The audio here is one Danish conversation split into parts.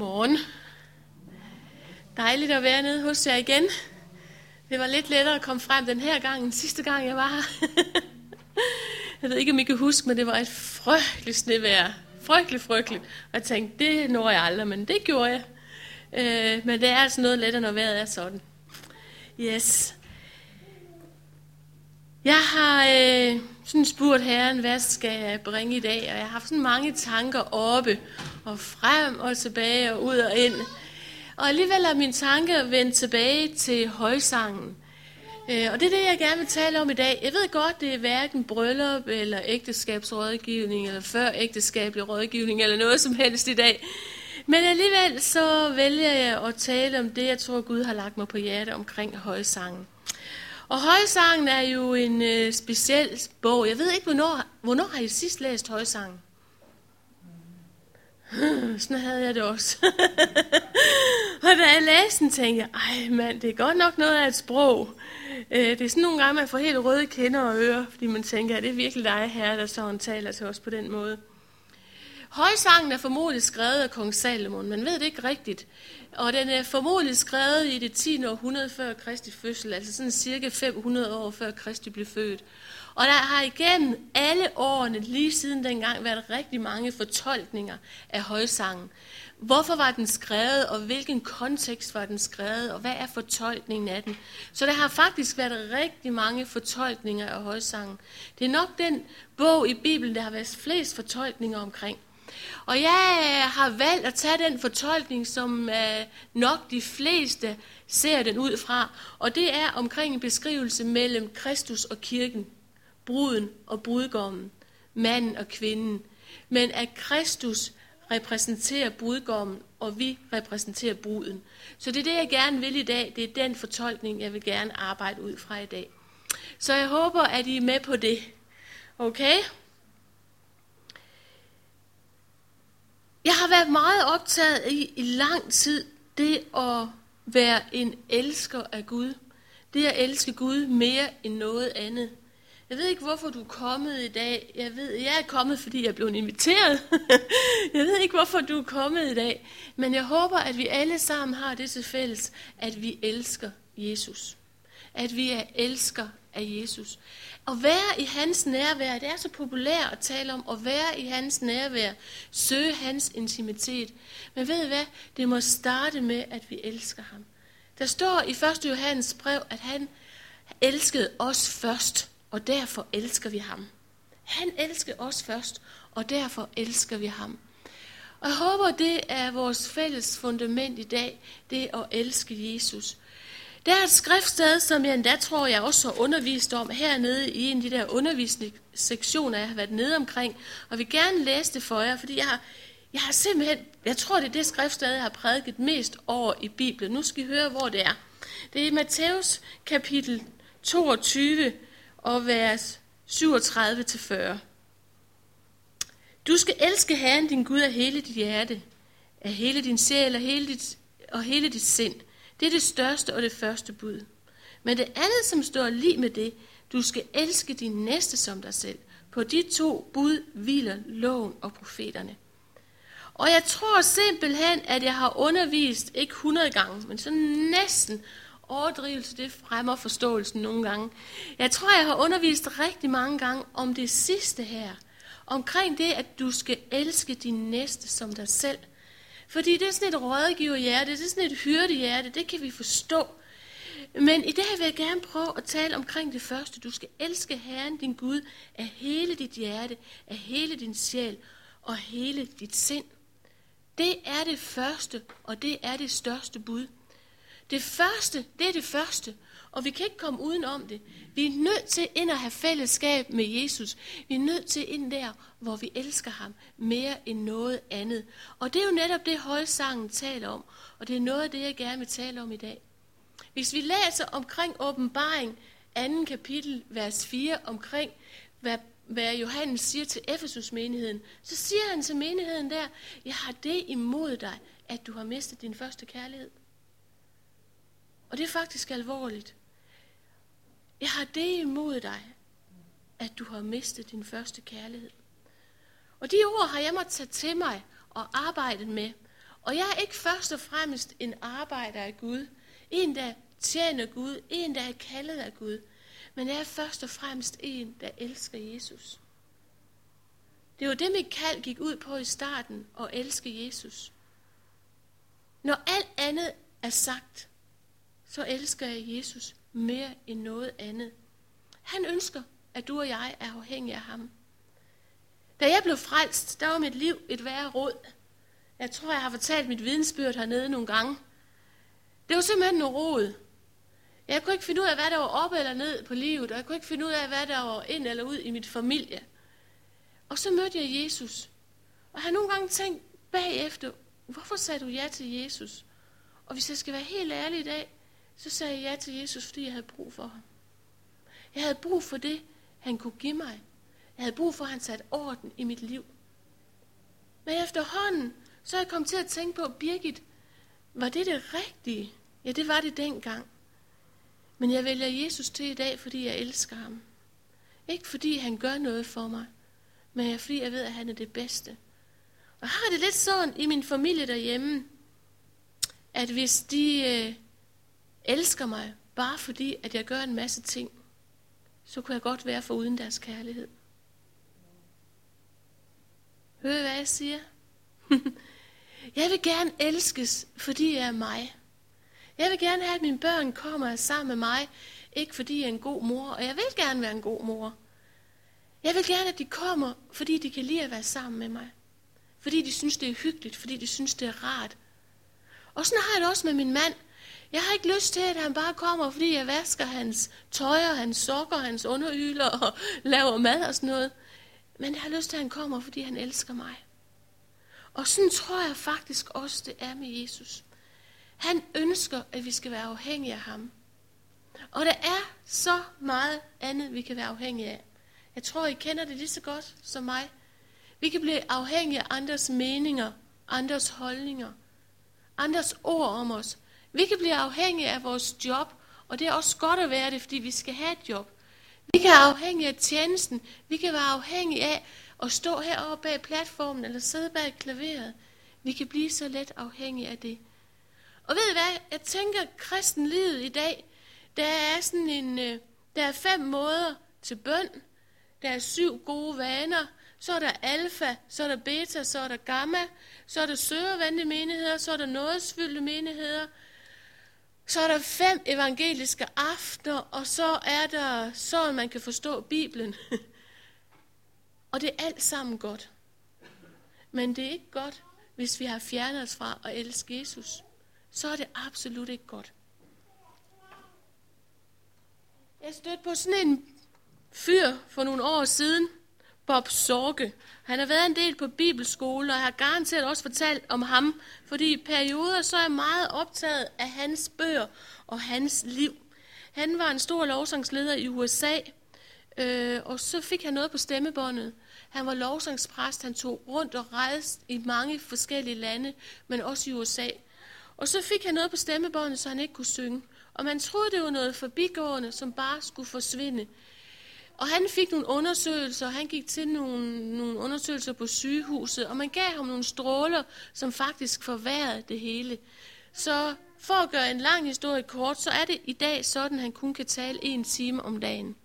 Godmorgen. Dejligt at være nede hos jer igen. Det var lidt lettere at komme frem den her gang, end sidste gang jeg var her. jeg ved ikke, om I kan huske, men det var et frygteligt snevejr. Frygteligt, frygteligt. Og jeg tænkte, det når jeg aldrig, men det gjorde jeg. Øh, men det er altså noget lettere, når vejret er sådan. Yes. Jeg har øh, sådan spurgt herren, hvad skal jeg bringe i dag? Og jeg har haft sådan mange tanker oppe og frem og tilbage og ud og ind. Og alligevel er mine tanker vendt tilbage til højsangen. Øh, og det er det, jeg gerne vil tale om i dag. Jeg ved godt, det er hverken bryllup eller ægteskabsrådgivning eller før ægteskabelig rådgivning eller noget som helst i dag. Men alligevel så vælger jeg at tale om det, jeg tror Gud har lagt mig på hjerte omkring højsangen. Og højsangen er jo en øh, speciel bog. Jeg ved ikke, hvornår, hvornår har I sidst læst højsangen? Sådan havde jeg det også. og da jeg læste den, tænkte jeg, ej mand, det er godt nok noget af et sprog. Øh, det er sådan nogle gange, man får helt røde kinder og ører, fordi man tænker, er det virkelig dig her, der sådan taler til os på den måde? Højsangen er formodentlig skrevet af kong Salomon, man ved det ikke rigtigt. Og den er formodentlig skrevet i det 10. århundrede før Kristi fødsel, altså sådan cirka 500 år før Kristi blev født. Og der har igennem alle årene, lige siden dengang, været rigtig mange fortolkninger af højsangen. Hvorfor var den skrevet, og hvilken kontekst var den skrevet, og hvad er fortolkningen af den? Så der har faktisk været rigtig mange fortolkninger af højsangen. Det er nok den bog i Bibelen, der har været flest fortolkninger omkring. Og jeg øh, har valgt at tage den fortolkning, som øh, nok de fleste ser den ud fra, og det er omkring en beskrivelse mellem Kristus og kirken, bruden og brudgommen, manden og kvinden, men at Kristus repræsenterer brudgommen, og vi repræsenterer bruden. Så det er det, jeg gerne vil i dag. Det er den fortolkning, jeg vil gerne arbejde ud fra i dag. Så jeg håber, at I er med på det. Okay? Jeg har været meget optaget i, i lang tid det at være en elsker af Gud. Det at elske Gud mere end noget andet. Jeg ved ikke, hvorfor du er kommet i dag. Jeg ved, jeg er kommet, fordi jeg blev inviteret. jeg ved ikke, hvorfor du er kommet i dag. Men jeg håber, at vi alle sammen har det til fælles, at vi elsker Jesus. At vi er elsker af Jesus. At være i hans nærvær, det er så populært at tale om at være i hans nærvær, søge hans intimitet. Men ved I hvad? Det må starte med, at vi elsker ham. Der står i 1. Johannes brev, at han elskede os først, og derfor elsker vi ham. Han elskede os først, og derfor elsker vi ham. Og jeg håber, det er vores fælles fundament i dag, det at elske Jesus. Der er et skriftsted, som jeg endda tror, jeg også har undervist om hernede i en af de der undervisningssektioner, jeg har været nede omkring, og vil gerne læse det for jer, fordi jeg har, jeg har simpelthen, jeg tror, det er det skriftsted, jeg har prædiket mest over i Bibelen. Nu skal I høre, hvor det er. Det er i Matthæus kapitel 22 og vers 37-40. Du skal elske Herren din Gud af hele dit hjerte, af hele din sjæl og hele dit, og hele dit sind – det er det største og det første bud. Men det andet, som står lige med det, du skal elske din næste som dig selv. På de to bud hviler loven og profeterne. Og jeg tror simpelthen, at jeg har undervist, ikke 100 gange, men sådan næsten overdrivelse, det fremmer forståelsen nogle gange. Jeg tror, jeg har undervist rigtig mange gange om det sidste her. Omkring det, at du skal elske din næste som dig selv. Fordi det er sådan et rådgiverhjerte, det er sådan et hyrdehjerte, det kan vi forstå. Men i dag vil jeg gerne prøve at tale omkring det første. Du skal elske Herren din Gud af hele dit hjerte, af hele din sjæl og hele dit sind. Det er det første, og det er det største bud. Det første, det er det første, og vi kan ikke komme uden om det. Vi er nødt til ind at have fællesskab med Jesus. Vi er nødt til ind der, hvor vi elsker ham mere end noget andet. Og det er jo netop det, højsangen taler om. Og det er noget af det, jeg gerne vil tale om i dag. Hvis vi læser omkring åbenbaring, 2. kapitel, vers 4, omkring hvad, hvad Johannes siger til Efesus-menigheden, så siger han til menigheden der, jeg har det imod dig, at du har mistet din første kærlighed. Og det er faktisk alvorligt. Jeg har det imod dig, at du har mistet din første kærlighed. Og de ord har jeg måttet tage til mig og arbejdet med. Og jeg er ikke først og fremmest en arbejder af Gud. En, der tjener Gud. En, der er kaldet af Gud. Men jeg er først og fremmest en, der elsker Jesus. Det var det, mit kald gik ud på i starten, at elske Jesus. Når alt andet er sagt, så elsker jeg Jesus mere end noget andet. Han ønsker, at du og jeg er afhængige af ham. Da jeg blev frelst, der var mit liv et værre råd. Jeg tror, jeg har fortalt mit vidensbyrd hernede nogle gange. Det var simpelthen noget råd. Jeg kunne ikke finde ud af, hvad der var op eller ned på livet, og jeg kunne ikke finde ud af, hvad der var ind eller ud i mit familie. Og så mødte jeg Jesus. Og jeg har nogle gange tænkt bagefter, hvorfor sagde du ja til Jesus? Og hvis jeg skal være helt ærlig i dag, så sagde jeg ja til Jesus, fordi jeg havde brug for ham. Jeg havde brug for det, han kunne give mig. Jeg havde brug for, at han satte orden i mit liv. Men efterhånden, så er jeg kommet til at tænke på, Birgit, var det det rigtige? Ja, det var det dengang. Men jeg vælger Jesus til i dag, fordi jeg elsker ham. Ikke fordi han gør noget for mig, men fordi jeg ved, at han er det bedste. Og har det lidt sådan i min familie derhjemme, at hvis de øh, elsker mig, bare fordi, at jeg gør en masse ting, så kunne jeg godt være for uden deres kærlighed. Hør hvad jeg siger? jeg vil gerne elskes, fordi jeg er mig. Jeg vil gerne have, at mine børn kommer sammen med mig, ikke fordi jeg er en god mor, og jeg vil gerne være en god mor. Jeg vil gerne, at de kommer, fordi de kan lide at være sammen med mig. Fordi de synes, det er hyggeligt, fordi de synes, det er rart. Og sådan har jeg det også med min mand. Jeg har ikke lyst til, at han bare kommer, fordi jeg vasker hans tøj og hans sokker og hans underyler og laver mad og sådan noget. Men jeg har lyst til, at han kommer, fordi han elsker mig. Og sådan tror jeg faktisk også, det er med Jesus. Han ønsker, at vi skal være afhængige af ham. Og der er så meget andet, vi kan være afhængige af. Jeg tror, I kender det lige så godt som mig. Vi kan blive afhængige af andres meninger, andres holdninger, andres ord om os. Vi kan blive afhængige af vores job, og det er også godt at være det, fordi vi skal have et job. Vi kan være afhængige af tjenesten. Vi kan være afhængige af at stå heroppe bag platformen eller sidde bag klaveret. Vi kan blive så let afhængige af det. Og ved I hvad? Jeg tænker, at kristenlivet i dag, der er sådan en, øh, der er fem måder til bøn. Der er syv gode vaner. Så er der alfa, så er der beta, så er der gamma, så er der søgervandte menigheder, så er der nådesfyldte menigheder, så er der fem evangeliske aftener, og så er der så, man kan forstå Bibelen. og det er alt sammen godt. Men det er ikke godt, hvis vi har fjernet os fra at elske Jesus. Så er det absolut ikke godt. Jeg stødte på sådan en fyr for nogle år siden, Bob Sorge. Han har været en del på bibelskole, og jeg har garanteret også fortalt om ham, fordi i perioder så er jeg meget optaget af hans bøger og hans liv. Han var en stor lovsangsleder i USA, øh, og så fik han noget på stemmebåndet. Han var lovsangspræst, han tog rundt og rejste i mange forskellige lande, men også i USA. Og så fik han noget på stemmebåndet, så han ikke kunne synge. Og man troede, det var noget forbigående, som bare skulle forsvinde. Og han fik nogle undersøgelser, og han gik til nogle, nogle undersøgelser på sygehuset, og man gav ham nogle stråler, som faktisk forværrede det hele. Så for at gøre en lang historie kort, så er det i dag sådan, at han kun kan tale en time om dagen.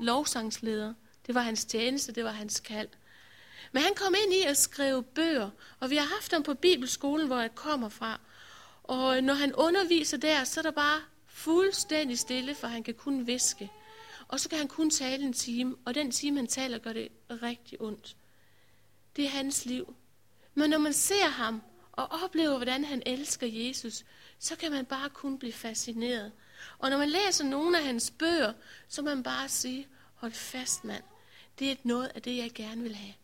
Lovsangsleder. Det var hans tjeneste, det var hans kald. Men han kom ind i at skrive bøger, og vi har haft ham på Bibelskolen, hvor jeg kommer fra. Og når han underviser der, så er der bare fuldstændig stille, for han kan kun viske. Og så kan han kun tale en time, og den time, han taler, gør det rigtig ondt. Det er hans liv. Men når man ser ham og oplever, hvordan han elsker Jesus, så kan man bare kun blive fascineret. Og når man læser nogle af hans bøger, så man bare sige, hold fast mand, det er noget af det, jeg gerne vil have.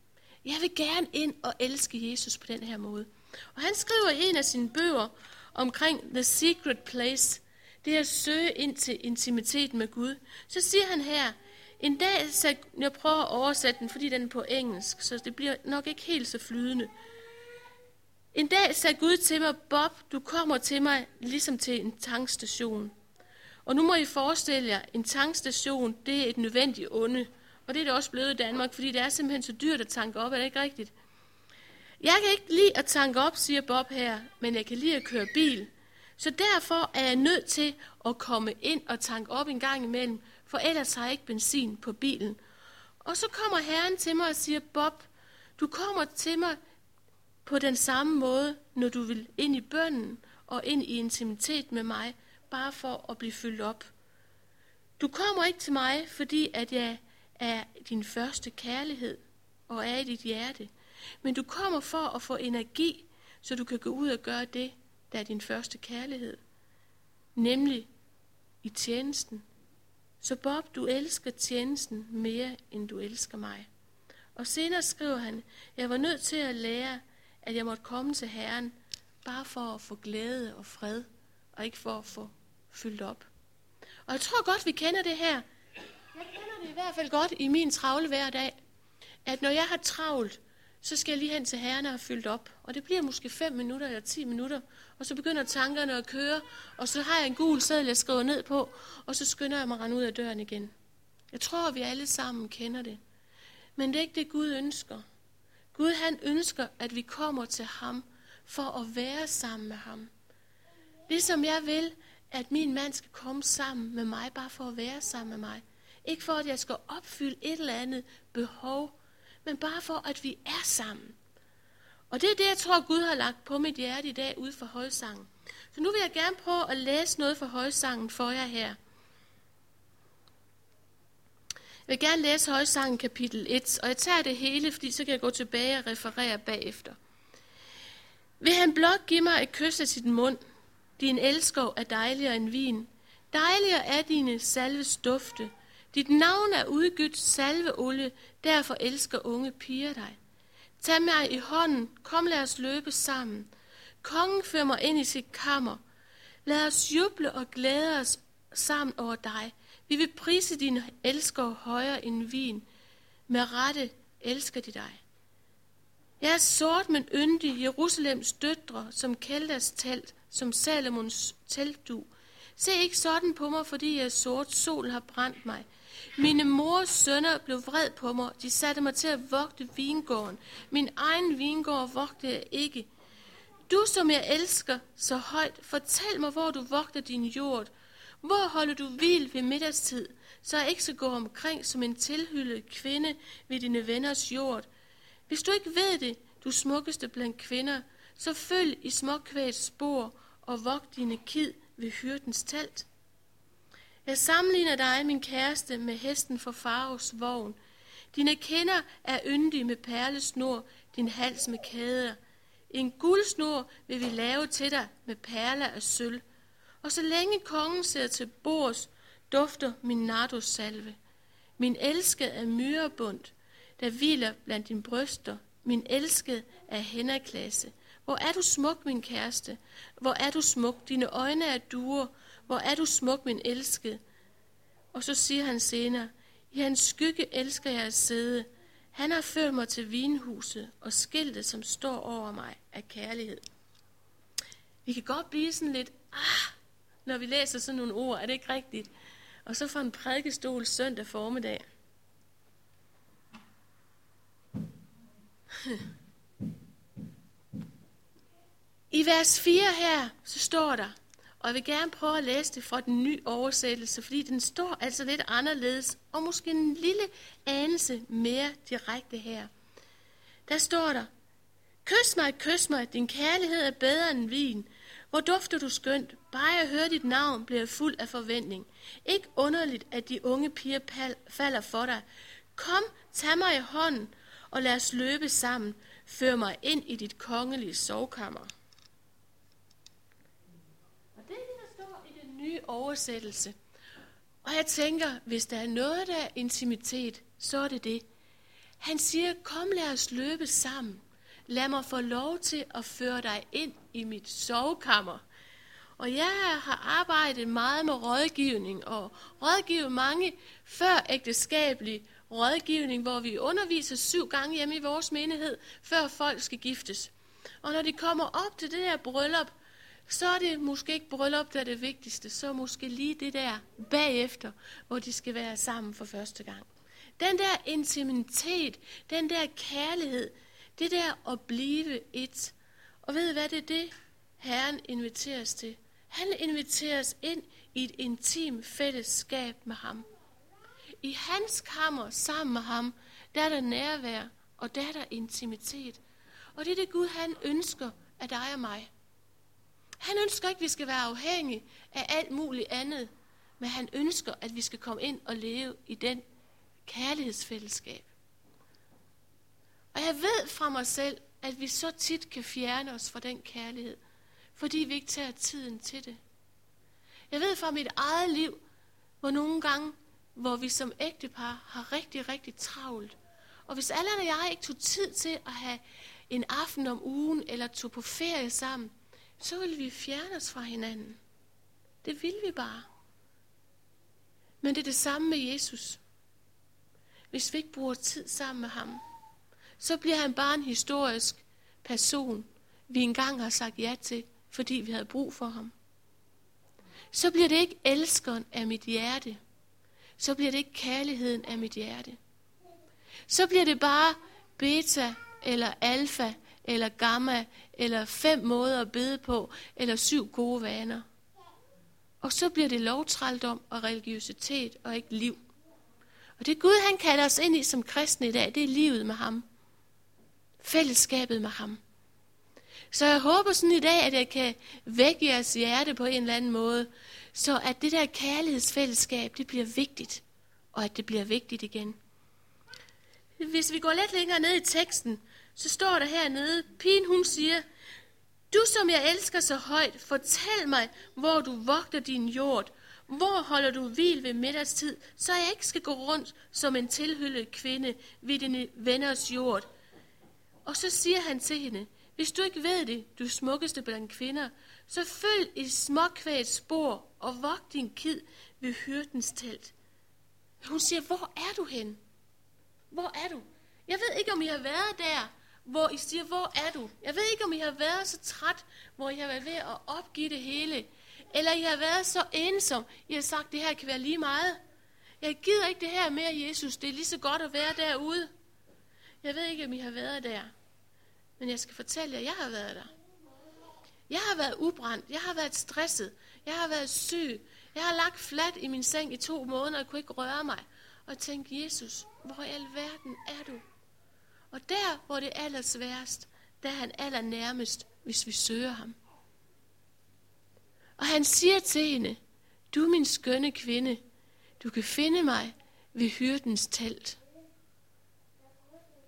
Jeg vil gerne ind og elske Jesus på den her måde. Og han skriver i en af sine bøger omkring The Secret Place, det er at søge ind til intimiteten med Gud. Så siger han her, en dag, så jeg prøver at oversætte den, fordi den er på engelsk, så det bliver nok ikke helt så flydende. En dag sagde Gud til mig, Bob, du kommer til mig ligesom til en tankstation. Og nu må I forestille jer, en tankstation, det er et nødvendigt onde. Og det er det også blevet i Danmark, fordi det er simpelthen så dyrt at tanke op, er det ikke rigtigt? Jeg kan ikke lide at tanke op, siger Bob her, men jeg kan lide at køre bil. Så derfor er jeg nødt til at komme ind og tanke op en gang imellem, for ellers har jeg ikke benzin på bilen. Og så kommer Herren til mig og siger, Bob, du kommer til mig på den samme måde, når du vil ind i bønden og ind i intimitet med mig, bare for at blive fyldt op. Du kommer ikke til mig, fordi at jeg er din første kærlighed og er i dit hjerte. Men du kommer for at få energi, så du kan gå ud og gøre det, der er din første kærlighed. Nemlig i tjenesten. Så Bob, du elsker tjenesten mere, end du elsker mig. Og senere skriver han, jeg var nødt til at lære, at jeg måtte komme til Herren, bare for at få glæde og fred, og ikke for at få fyldt op. Og jeg tror godt, vi kender det her. Jeg kender det i hvert fald godt i min travle hverdag, at når jeg har travlt, så skal jeg lige hen til herren og have fyldt op. Og det bliver måske 5 minutter eller 10 minutter, og så begynder tankerne at køre, og så har jeg en gul seddel, jeg skriver ned på, og så skynder jeg mig at rende ud af døren igen. Jeg tror, at vi alle sammen kender det. Men det er ikke det, Gud ønsker. Gud han ønsker, at vi kommer til ham for at være sammen med ham. Ligesom jeg vil, at min mand skal komme sammen med mig, bare for at være sammen med mig. Ikke for, at jeg skal opfylde et eller andet behov, men bare for, at vi er sammen. Og det er det, jeg tror, Gud har lagt på mit hjerte i dag ud for højsangen. Så nu vil jeg gerne prøve at læse noget fra højsangen for jer her. Jeg vil gerne læse højsangen kapitel 1, og jeg tager det hele, fordi så kan jeg gå tilbage og referere bagefter. Vil han blot give mig et kys af sit mund? Din elskov er dejligere end vin. Dejligere er dine salves dufte. Dit navn er udgydt salveolie, derfor elsker unge piger dig. Tag mig i hånden, kom lad os løbe sammen. Kongen fører mig ind i sit kammer. Lad os juble og glæde os sammen over dig. Vi vil prise din elsker højere end vin. Med rette elsker de dig. Jeg er sort, men yndig, Jerusalems døtre, som Keldas telt, som Salomons teltdu. Se ikke sådan på mig, fordi jeg er sort, sol har brændt mig. Mine mors sønner blev vred på mig. De satte mig til at vogte vingården. Min egen vingård vogte jeg ikke. Du, som jeg elsker så højt, fortæl mig, hvor du vogter din jord. Hvor holder du hvil ved middagstid, så jeg ikke skal gå omkring som en tilhyllet kvinde ved dine venners jord. Hvis du ikke ved det, du smukkeste blandt kvinder, så følg i småkvægets spor og vogt dine kid ved hyrdens telt. Jeg sammenligner dig, min kæreste, med hesten for Faros vogn. Dine kinder er yndige med perlesnor, din hals med kæder. En guldsnor vil vi lave til dig med perler af sølv. Og så længe kongen sidder til bords, dufter min salve. Min elskede er myrebund, der hviler blandt dine bryster. Min elskede er hænderklasse. Hvor er du smuk, min kæreste? Hvor er du smuk? Dine øjne er duer. Hvor er du smuk, min elskede? Og så siger han senere, i hans skygge elsker jeg at sidde. Han har ført mig til vinhuset, og skiltet, som står over mig, er kærlighed. Vi kan godt blive sådan lidt, ah, når vi læser sådan nogle ord, er det ikke rigtigt? Og så får en prædikestol søndag formiddag. I vers 4 her, så står der, og jeg vil gerne prøve at læse det fra den nye oversættelse, fordi den står altså lidt anderledes, og måske en lille anelse mere direkte her. Der står der, Kys mig, kys mig, din kærlighed er bedre end vin. Hvor dufter du skønt. Bare jeg hører dit navn, bliver jeg fuld af forventning. Ikke underligt, at de unge piger falder for dig. Kom, tag mig i hånden, og lad os løbe sammen. Før mig ind i dit kongelige sovkammer. Og det er det, der står i den nye oversættelse. Og jeg tænker, hvis der er noget, der er intimitet, så er det det. Han siger, kom lad os løbe sammen. Lad mig få lov til at føre dig ind i mit sovekammer. Og jeg har arbejdet meget med rådgivning og rådgivet mange før ægteskabelige rådgivning, hvor vi underviser syv gange hjemme i vores menighed, før folk skal giftes. Og når de kommer op til det der bryllup, så er det måske ikke bryllup, der er det vigtigste, så måske lige det der bagefter, hvor de skal være sammen for første gang. Den der intimitet, den der kærlighed, Det der at blive et. Og ved I hvad det er det, Herren inviterer os til? Han inviterer os ind i et intimt fællesskab med ham. I hans kammer sammen med ham, der er der nærvær, og der er der intimitet. Og det er det Gud, han ønsker af dig og mig. Han ønsker ikke, at vi skal være afhængige af alt muligt andet, men han ønsker, at vi skal komme ind og leve i den kærlighedsfællesskab. Og jeg ved fra mig selv, at vi så tit kan fjerne os fra den kærlighed, fordi vi ikke tager tiden til det. Jeg ved fra mit eget liv, hvor nogle gange, hvor vi som ægtepar har rigtig, rigtig travlt. Og hvis alle og jeg ikke tog tid til at have en aften om ugen, eller tog på ferie sammen, så vil vi fjerne os fra hinanden. Det vil vi bare. Men det er det samme med Jesus. Hvis vi ikke bruger tid sammen med ham, så bliver han bare en historisk person, vi engang har sagt ja til, fordi vi havde brug for ham. Så bliver det ikke elskeren af mit hjerte. Så bliver det ikke kærligheden af mit hjerte. Så bliver det bare beta eller alfa eller gamma eller fem måder at bede på eller syv gode vaner. Og så bliver det lovtrældom og religiøsitet og ikke liv. Og det Gud, han kalder os ind i som kristne i dag, det er livet med ham. Fællesskabet med ham. Så jeg håber sådan i dag, at jeg kan vække jeres hjerte på en eller anden måde, så at det der kærlighedsfællesskab, det bliver vigtigt, og at det bliver vigtigt igen. Hvis vi går lidt længere ned i teksten, så står der hernede, pigen hun siger, du som jeg elsker så højt, fortæl mig, hvor du vogter din jord, hvor holder du hvil ved middagstid, så jeg ikke skal gå rundt som en tilhyllet kvinde ved dine venners jord. Og så siger han til hende, hvis du ikke ved det, du smukkeste blandt kvinder, så følg i småkvægt spor og vogt din kid ved hyrdens telt. Hun siger, hvor er du hen? Hvor er du? Jeg ved ikke, om I har været der, hvor I siger, hvor er du? Jeg ved ikke, om I har været så træt, hvor I har været ved at opgive det hele. Eller I har været så ensom, I har sagt, det her kan være lige meget. Jeg gider ikke det her mere, Jesus. Det er lige så godt at være derude. Jeg ved ikke, om I har været der. Men jeg skal fortælle jer, at jeg har været der. Jeg har været ubrændt. Jeg har været stresset. Jeg har været syg. Jeg har lagt fladt i min seng i to måneder og kunne ikke røre mig. Og tænkte, Jesus, hvor i alverden er du? Og der, hvor det er allersværest, der er han allernærmest, hvis vi søger ham. Og han siger til hende, du min skønne kvinde, du kan finde mig ved hyrdens telt.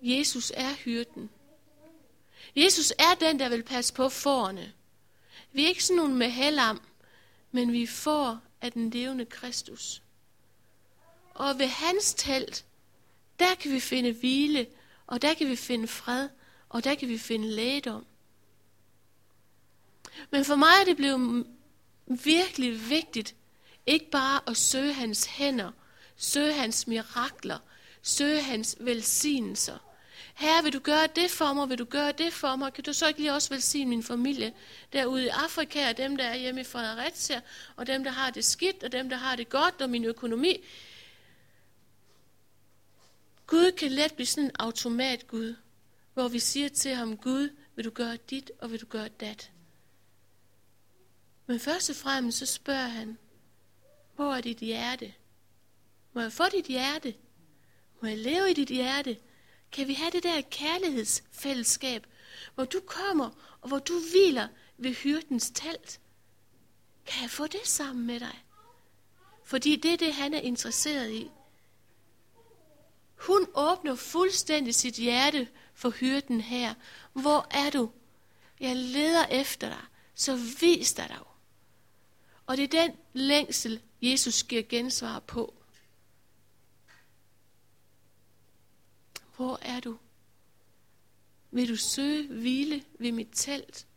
Jesus er hyrden. Jesus er den, der vil passe på forerne. Vi er ikke sådan nogle med helam, men vi får af den levende Kristus. Og ved hans telt, der kan vi finde hvile, og der kan vi finde fred, og der kan vi finde lægedom. Men for mig er det blevet virkelig vigtigt, ikke bare at søge hans hænder, søge hans mirakler, søge hans velsignelser. Herre, vil du gøre det for mig? Vil du gøre det for mig? Kan du så ikke lige også velsigne min familie derude i Afrika, og dem, der er hjemme i Fredericia, og dem, der har det skidt, og dem, der har det godt, og min økonomi? Gud kan let blive sådan en automat Gud, hvor vi siger til ham, Gud, vil du gøre dit, og vil du gøre dat? Men først og fremmest så spørger han, hvor er dit hjerte? Må jeg få dit hjerte? Må jeg leve i dit hjerte? Kan vi have det der kærlighedsfællesskab, hvor du kommer, og hvor du hviler ved hyrdens telt? Kan jeg få det sammen med dig? Fordi det er det, han er interesseret i. Hun åbner fuldstændig sit hjerte for hyrden her. Hvor er du? Jeg leder efter dig, så vis dig dog. Og det er den længsel, Jesus giver gensvar på. Hvor er du? Vil du søge hvile ved mit telt?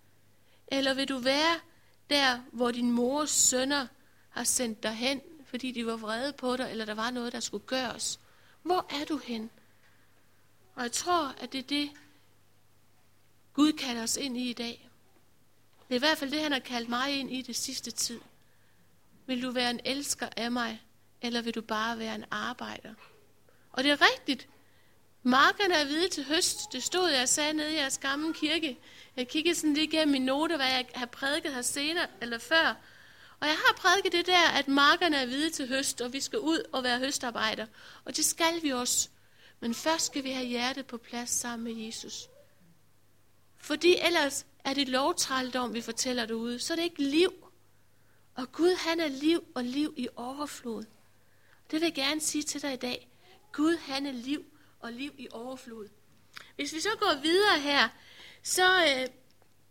Eller vil du være der, hvor din mors sønner har sendt dig hen, fordi de var vrede på dig, eller der var noget, der skulle gøres? Hvor er du hen? Og jeg tror, at det er det, Gud kalder os ind i i dag. Det er i hvert fald det, han har kaldt mig ind i det sidste tid. Vil du være en elsker af mig, eller vil du bare være en arbejder? Og det er rigtigt. Markerne er hvide til høst. Det stod jeg og sagde nede i jeres gamle kirke. Jeg kiggede sådan lige gennem mine noter, hvad jeg har prædiket her senere eller før. Og jeg har prædiket det der, at markerne er hvide til høst, og vi skal ud og være høstarbejder. Og det skal vi også. Men først skal vi have hjertet på plads sammen med Jesus. Fordi ellers er det lovtrældom, vi fortæller derude. Så er det ikke liv. Og Gud, han er liv og liv i overflod. Det vil jeg gerne sige til dig i dag. Gud, han er liv og liv i overflod. Hvis vi så går videre her, så, øh,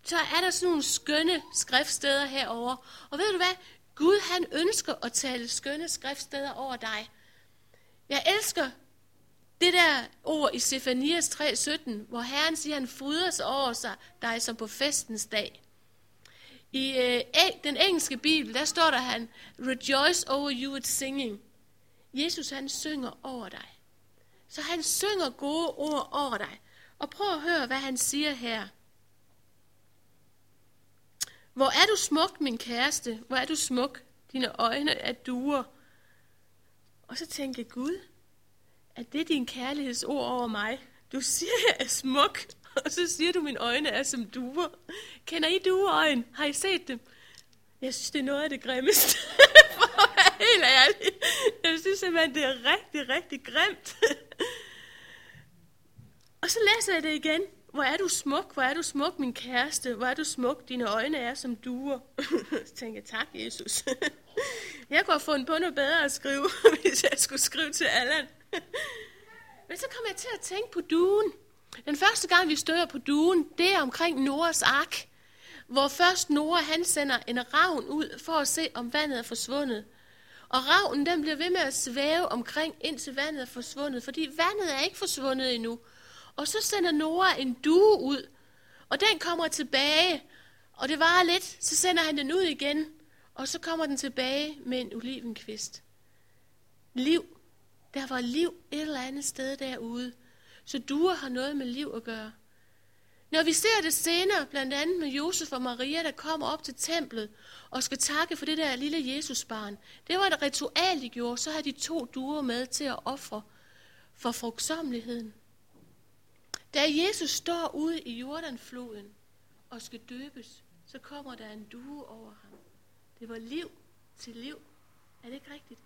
så er der sådan nogle skønne skriftsteder herover. Og ved du hvad? Gud han ønsker at tale skønne skriftsteder over dig. Jeg elsker det der ord i Sefanias 3:17, hvor Herren siger, han fryder sig over sig, dig som på festens dag. I øh, den engelske bibel, der står der han, rejoice over you with singing. Jesus han synger over dig. Så han synger gode ord over dig. Og prøv at høre, hvad han siger her. Hvor er du smuk, min kæreste? Hvor er du smuk? Dine øjne er duer. Og så tænker Gud, at det er din kærlighedsord over mig. Du siger, jeg er smuk, og så siger du, at mine øjne er som duer. Kender I dueøjne? Har I set dem? Jeg synes, det er noget af det grimmeste. For at være helt ærlig. Jeg synes simpelthen, det er rigtig, rigtig grimt. og så læser jeg det igen. Hvor er du smuk, hvor er du smuk, min kæreste. Hvor er du smuk, dine øjne er som duer. så tænkte jeg, tak, Jesus. jeg kunne have fundet på noget bedre at skrive, hvis jeg skulle skrive til Allan. Men så kom jeg til at tænke på duen. Den første gang, vi støder på duen, det er omkring Noras ark, hvor først Nora han sender en ravn ud for at se, om vandet er forsvundet. Og ravnen den bliver ved med at svæve omkring, indtil vandet er forsvundet, fordi vandet er ikke forsvundet endnu. Og så sender Nora en due ud, og den kommer tilbage, og det varer lidt, så sender han den ud igen, og så kommer den tilbage med en olivenkvist. Liv der var liv et eller andet sted derude. Så duer har noget med liv at gøre. Når vi ser det senere, blandt andet med Josef og Maria, der kommer op til templet og skal takke for det der lille Jesusbarn. Det var et ritual, de gjorde. Så har de to duer med til at ofre for frugtsomligheden. Da Jesus står ude i Jordanfloden og skal døbes, så kommer der en due over ham. Det var liv til liv. Er det ikke rigtigt?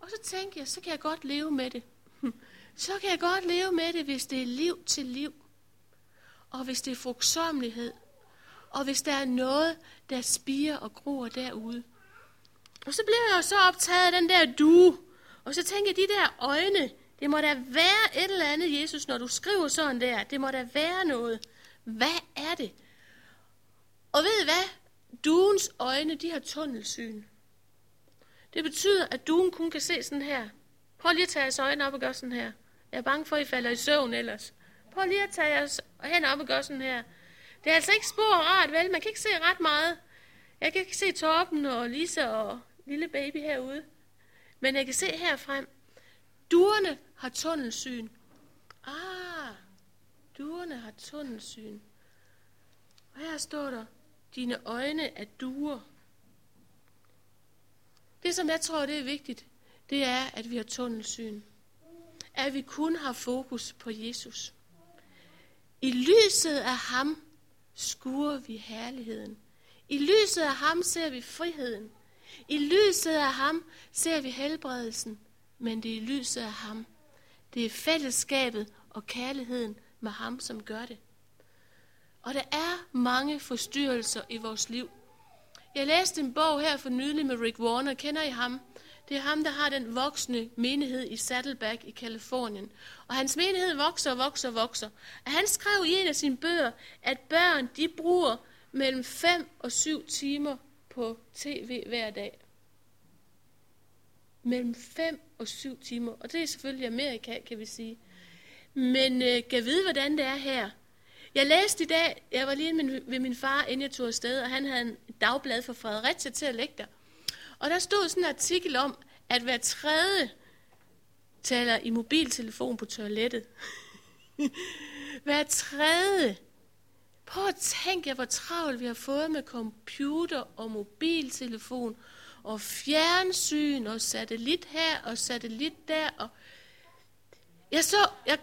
Og så tænker jeg, så kan jeg godt leve med det. Så kan jeg godt leve med det, hvis det er liv til liv. Og hvis det er frugtsomlighed. Og hvis der er noget, der spiger og gror derude. Og så bliver jeg jo så optaget af den der due. Og så tænker jeg, de der øjne, det må da være et eller andet, Jesus, når du skriver sådan der. Det må da være noget. Hvad er det? Og ved I hvad? Duens øjne, de har tunnelsyn. Det betyder, at duen kun kan se sådan her. Prøv lige at tage jeres øjne op og gøre sådan her. Jeg er bange for, at I falder i søvn ellers. Prøv lige at tage jeres hænder op og gøre sådan her. Det er altså ikke spor rart, vel? Man kan ikke se ret meget. Jeg kan ikke se Torben og Lisa og lille baby herude. Men jeg kan se herfrem. Duerne har tunnelsyn. Ah, duerne har tunnelsyn. Og her står der, dine øjne er duer. Det, som jeg tror, det er vigtigt, det er, at vi har tunnelsyn. At vi kun har fokus på Jesus. I lyset af ham skuer vi herligheden. I lyset af ham ser vi friheden. I lyset af ham ser vi helbredelsen. Men det er lyset af ham. Det er fællesskabet og kærligheden med ham, som gør det. Og der er mange forstyrrelser i vores liv. Jeg læste en bog her for nylig med Rick Warner. Kender I ham? Det er ham, der har den voksne menighed i Saddleback i Kalifornien. Og hans menighed vokser og vokser og vokser. Og han skrev i en af sine bøger, at børn de bruger mellem 5 og 7 timer på tv hver dag. Mellem 5 og 7 timer. Og det er selvfølgelig Amerika, kan vi sige. Men øh, kan vide, hvordan det er her. Jeg læste i dag, jeg var lige ved min far, inden jeg tog afsted, og han havde en dagblad for Fredericia til at lægge der. Og der stod sådan en artikel om, at hver tredje taler i mobiltelefon på toilettet. hver tredje. Prøv at tænke jer, hvor travlt vi har fået med computer og mobiltelefon og fjernsyn og satellit her og satellit der. Og jeg så, jeg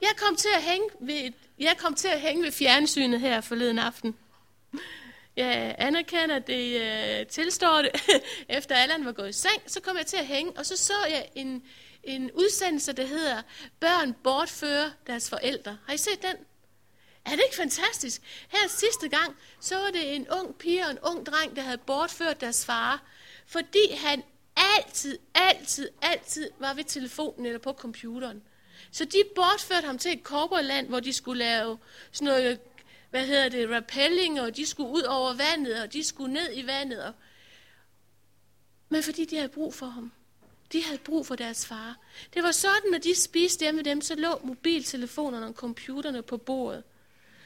jeg kom til at hænge ved, jeg kom til at hænge ved fjernsynet her forleden aften. Jeg anerkender det, øh, tilstår det. Efter Allan var gået i seng, så kom jeg til at hænge, og så så jeg en, en udsendelse, der hedder Børn bortfører deres forældre. Har I set den? Er det ikke fantastisk? Her sidste gang, så var det en ung pige og en ung dreng, der havde bortført deres far, fordi han altid, altid, altid var ved telefonen eller på computeren. Så de bortførte ham til et korporland, hvor de skulle lave sådan noget, hvad hedder det, rappelling, og de skulle ud over vandet, og de skulle ned i vandet. Og... Men fordi de havde brug for ham. De havde brug for deres far. Det var sådan, at de spiste hjemme med dem, så lå mobiltelefonerne og computerne på bordet.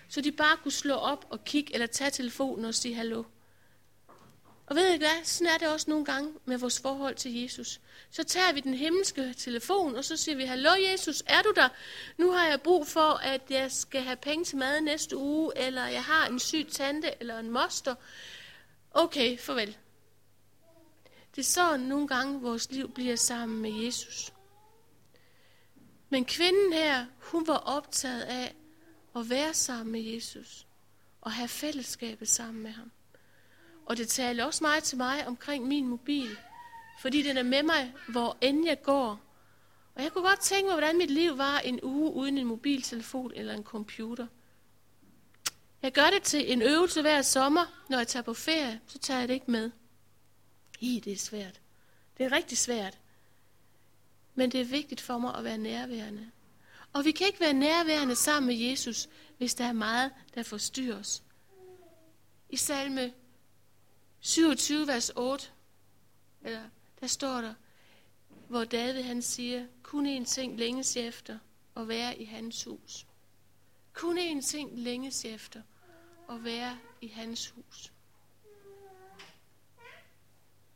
Så de bare kunne slå op og kigge, eller tage telefonen og sige hallo. Og ved I hvad? Sådan er det også nogle gange med vores forhold til Jesus. Så tager vi den himmelske telefon, og så siger vi, Hallo Jesus, er du der? Nu har jeg brug for, at jeg skal have penge til mad næste uge, eller jeg har en syg tante, eller en moster. Okay, farvel. Det er sådan nogle gange, vores liv bliver sammen med Jesus. Men kvinden her, hun var optaget af at være sammen med Jesus, og have fællesskabet sammen med ham. Og det taler også meget til mig omkring min mobil, fordi den er med mig, hvor end jeg går. Og jeg kunne godt tænke mig, hvordan mit liv var en uge uden en mobiltelefon eller en computer. Jeg gør det til en øvelse hver sommer, når jeg tager på ferie, så tager jeg det ikke med. I, det er svært. Det er rigtig svært. Men det er vigtigt for mig at være nærværende. Og vi kan ikke være nærværende sammen med Jesus, hvis der er meget, der forstyrrer os. I salme 27, vers 8, eller, der står der, hvor David han siger, kun en ting længes efter, at være i hans hus. Kun en ting længes efter, at være i hans hus.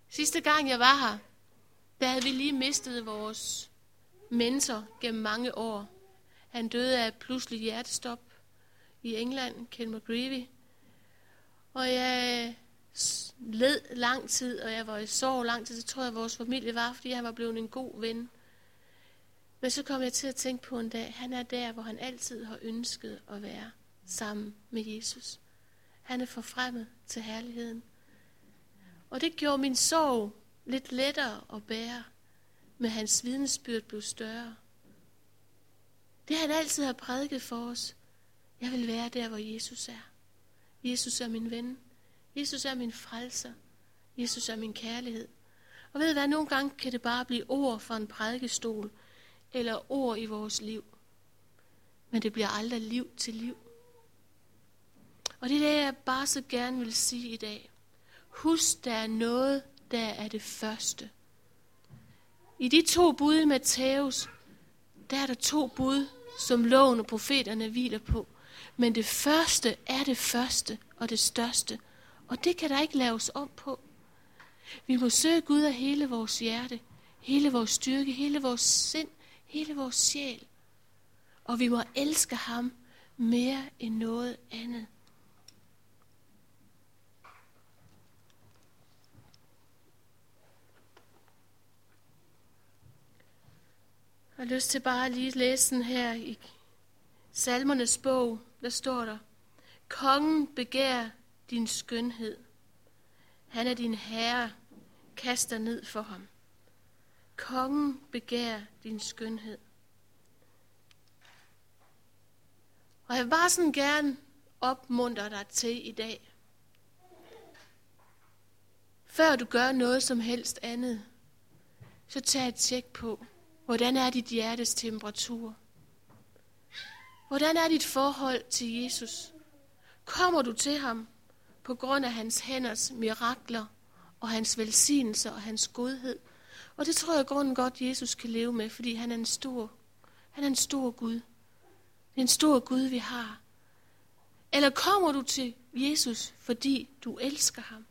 Sidste gang jeg var her, der havde vi lige mistet vores mentor gennem mange år. Han døde af pludselig hjertestop i England, Ken McGreevy. Og jeg led lang tid, og jeg var i sorg lang tid, så tror jeg, at vores familie var, fordi han var blevet en god ven. Men så kom jeg til at tænke på en dag, han er der, hvor han altid har ønsket at være sammen med Jesus. Han er forfremmet til herligheden. Og det gjorde min sorg lidt lettere at bære, men hans vidensbyrd blev større. Det han altid har prædiket for os. Jeg vil være der, hvor Jesus er. Jesus er min ven. Jesus er min frelser. Jesus er min kærlighed. Og ved hvad, nogle gange kan det bare blive ord fra en prædikestol, eller ord i vores liv. Men det bliver aldrig liv til liv. Og det er det, jeg bare så gerne vil sige i dag. Husk, der er noget, der er det første. I de to bud i Matthæus, der er der to bud, som loven og profeterne hviler på. Men det første er det første og det største. Og det kan der ikke laves om på. Vi må søge Gud af hele vores hjerte, hele vores styrke, hele vores sind, hele vores sjæl. Og vi må elske ham mere end noget andet. Jeg har lyst til bare lige at læse den her i Salmernes bog. Der står der, Kongen begær din skønhed. Han er din herre. Kast dig ned for ham. Kongen begær din skønhed. Og jeg vil bare sådan gerne opmuntre dig til i dag. Før du gør noget som helst andet, så tag et tjek på, hvordan er dit hjertes temperatur? Hvordan er dit forhold til Jesus? Kommer du til ham på grund af hans hænders mirakler og hans velsignelse og hans godhed. Og det tror jeg grunden godt, Jesus kan leve med, fordi han er en stor, han er en stor Gud. Det er en stor Gud, vi har. Eller kommer du til Jesus, fordi du elsker ham?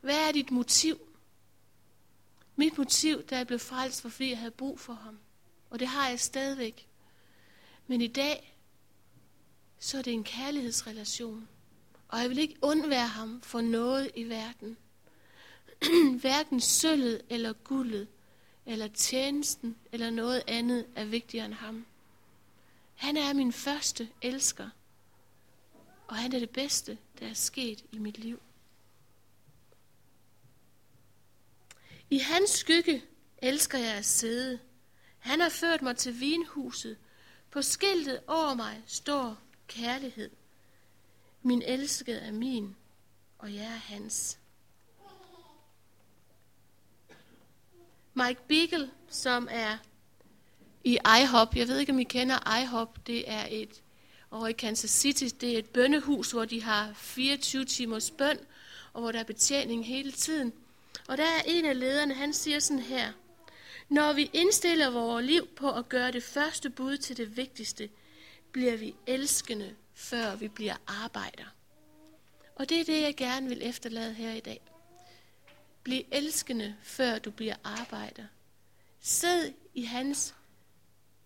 Hvad er dit motiv? Mit motiv, da jeg blev frelst, var fordi jeg havde brug for ham. Og det har jeg stadigvæk. Men i dag, så er det en kærlighedsrelation. Og jeg vil ikke undvære ham for noget i verden. Hverken sølvet eller guldet eller tjenesten, eller noget andet er vigtigere end ham. Han er min første elsker, og han er det bedste, der er sket i mit liv. I hans skygge elsker jeg at sidde. Han har ført mig til vinhuset. På skiltet over mig står kærlighed. Min elskede er min, og jeg er hans. Mike Beagle, som er i IHOP. Jeg ved ikke, om I kender IHOP. Det er et over i Kansas City. Det er et bønnehus, hvor de har 24 timers bøn, og hvor der er betjening hele tiden. Og der er en af lederne, han siger sådan her. Når vi indstiller vores liv på at gøre det første bud til det vigtigste, bliver vi elskende, før vi bliver arbejder. Og det er det, jeg gerne vil efterlade her i dag. Bliv elskende, før du bliver arbejder. Sid i hans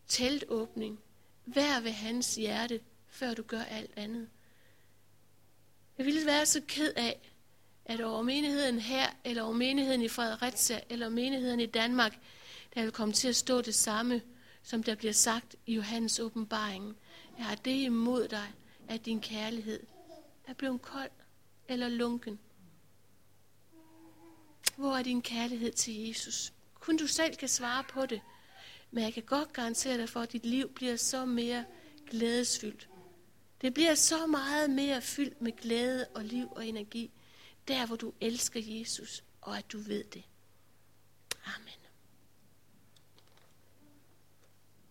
teltåbning. Vær ved hans hjerte, før du gør alt andet. Jeg ville være så ked af, at over menigheden her, eller over menigheden i Fredericia, eller menigheden i Danmark, der vil komme til at stå det samme, som der bliver sagt i Johannes åbenbaring. Jeg har det imod dig, at din kærlighed er blevet kold eller lunken. Hvor er din kærlighed til Jesus? Kun du selv kan svare på det. Men jeg kan godt garantere dig for, at dit liv bliver så mere glædesfyldt. Det bliver så meget mere fyldt med glæde og liv og energi, der hvor du elsker Jesus, og at du ved det. Amen.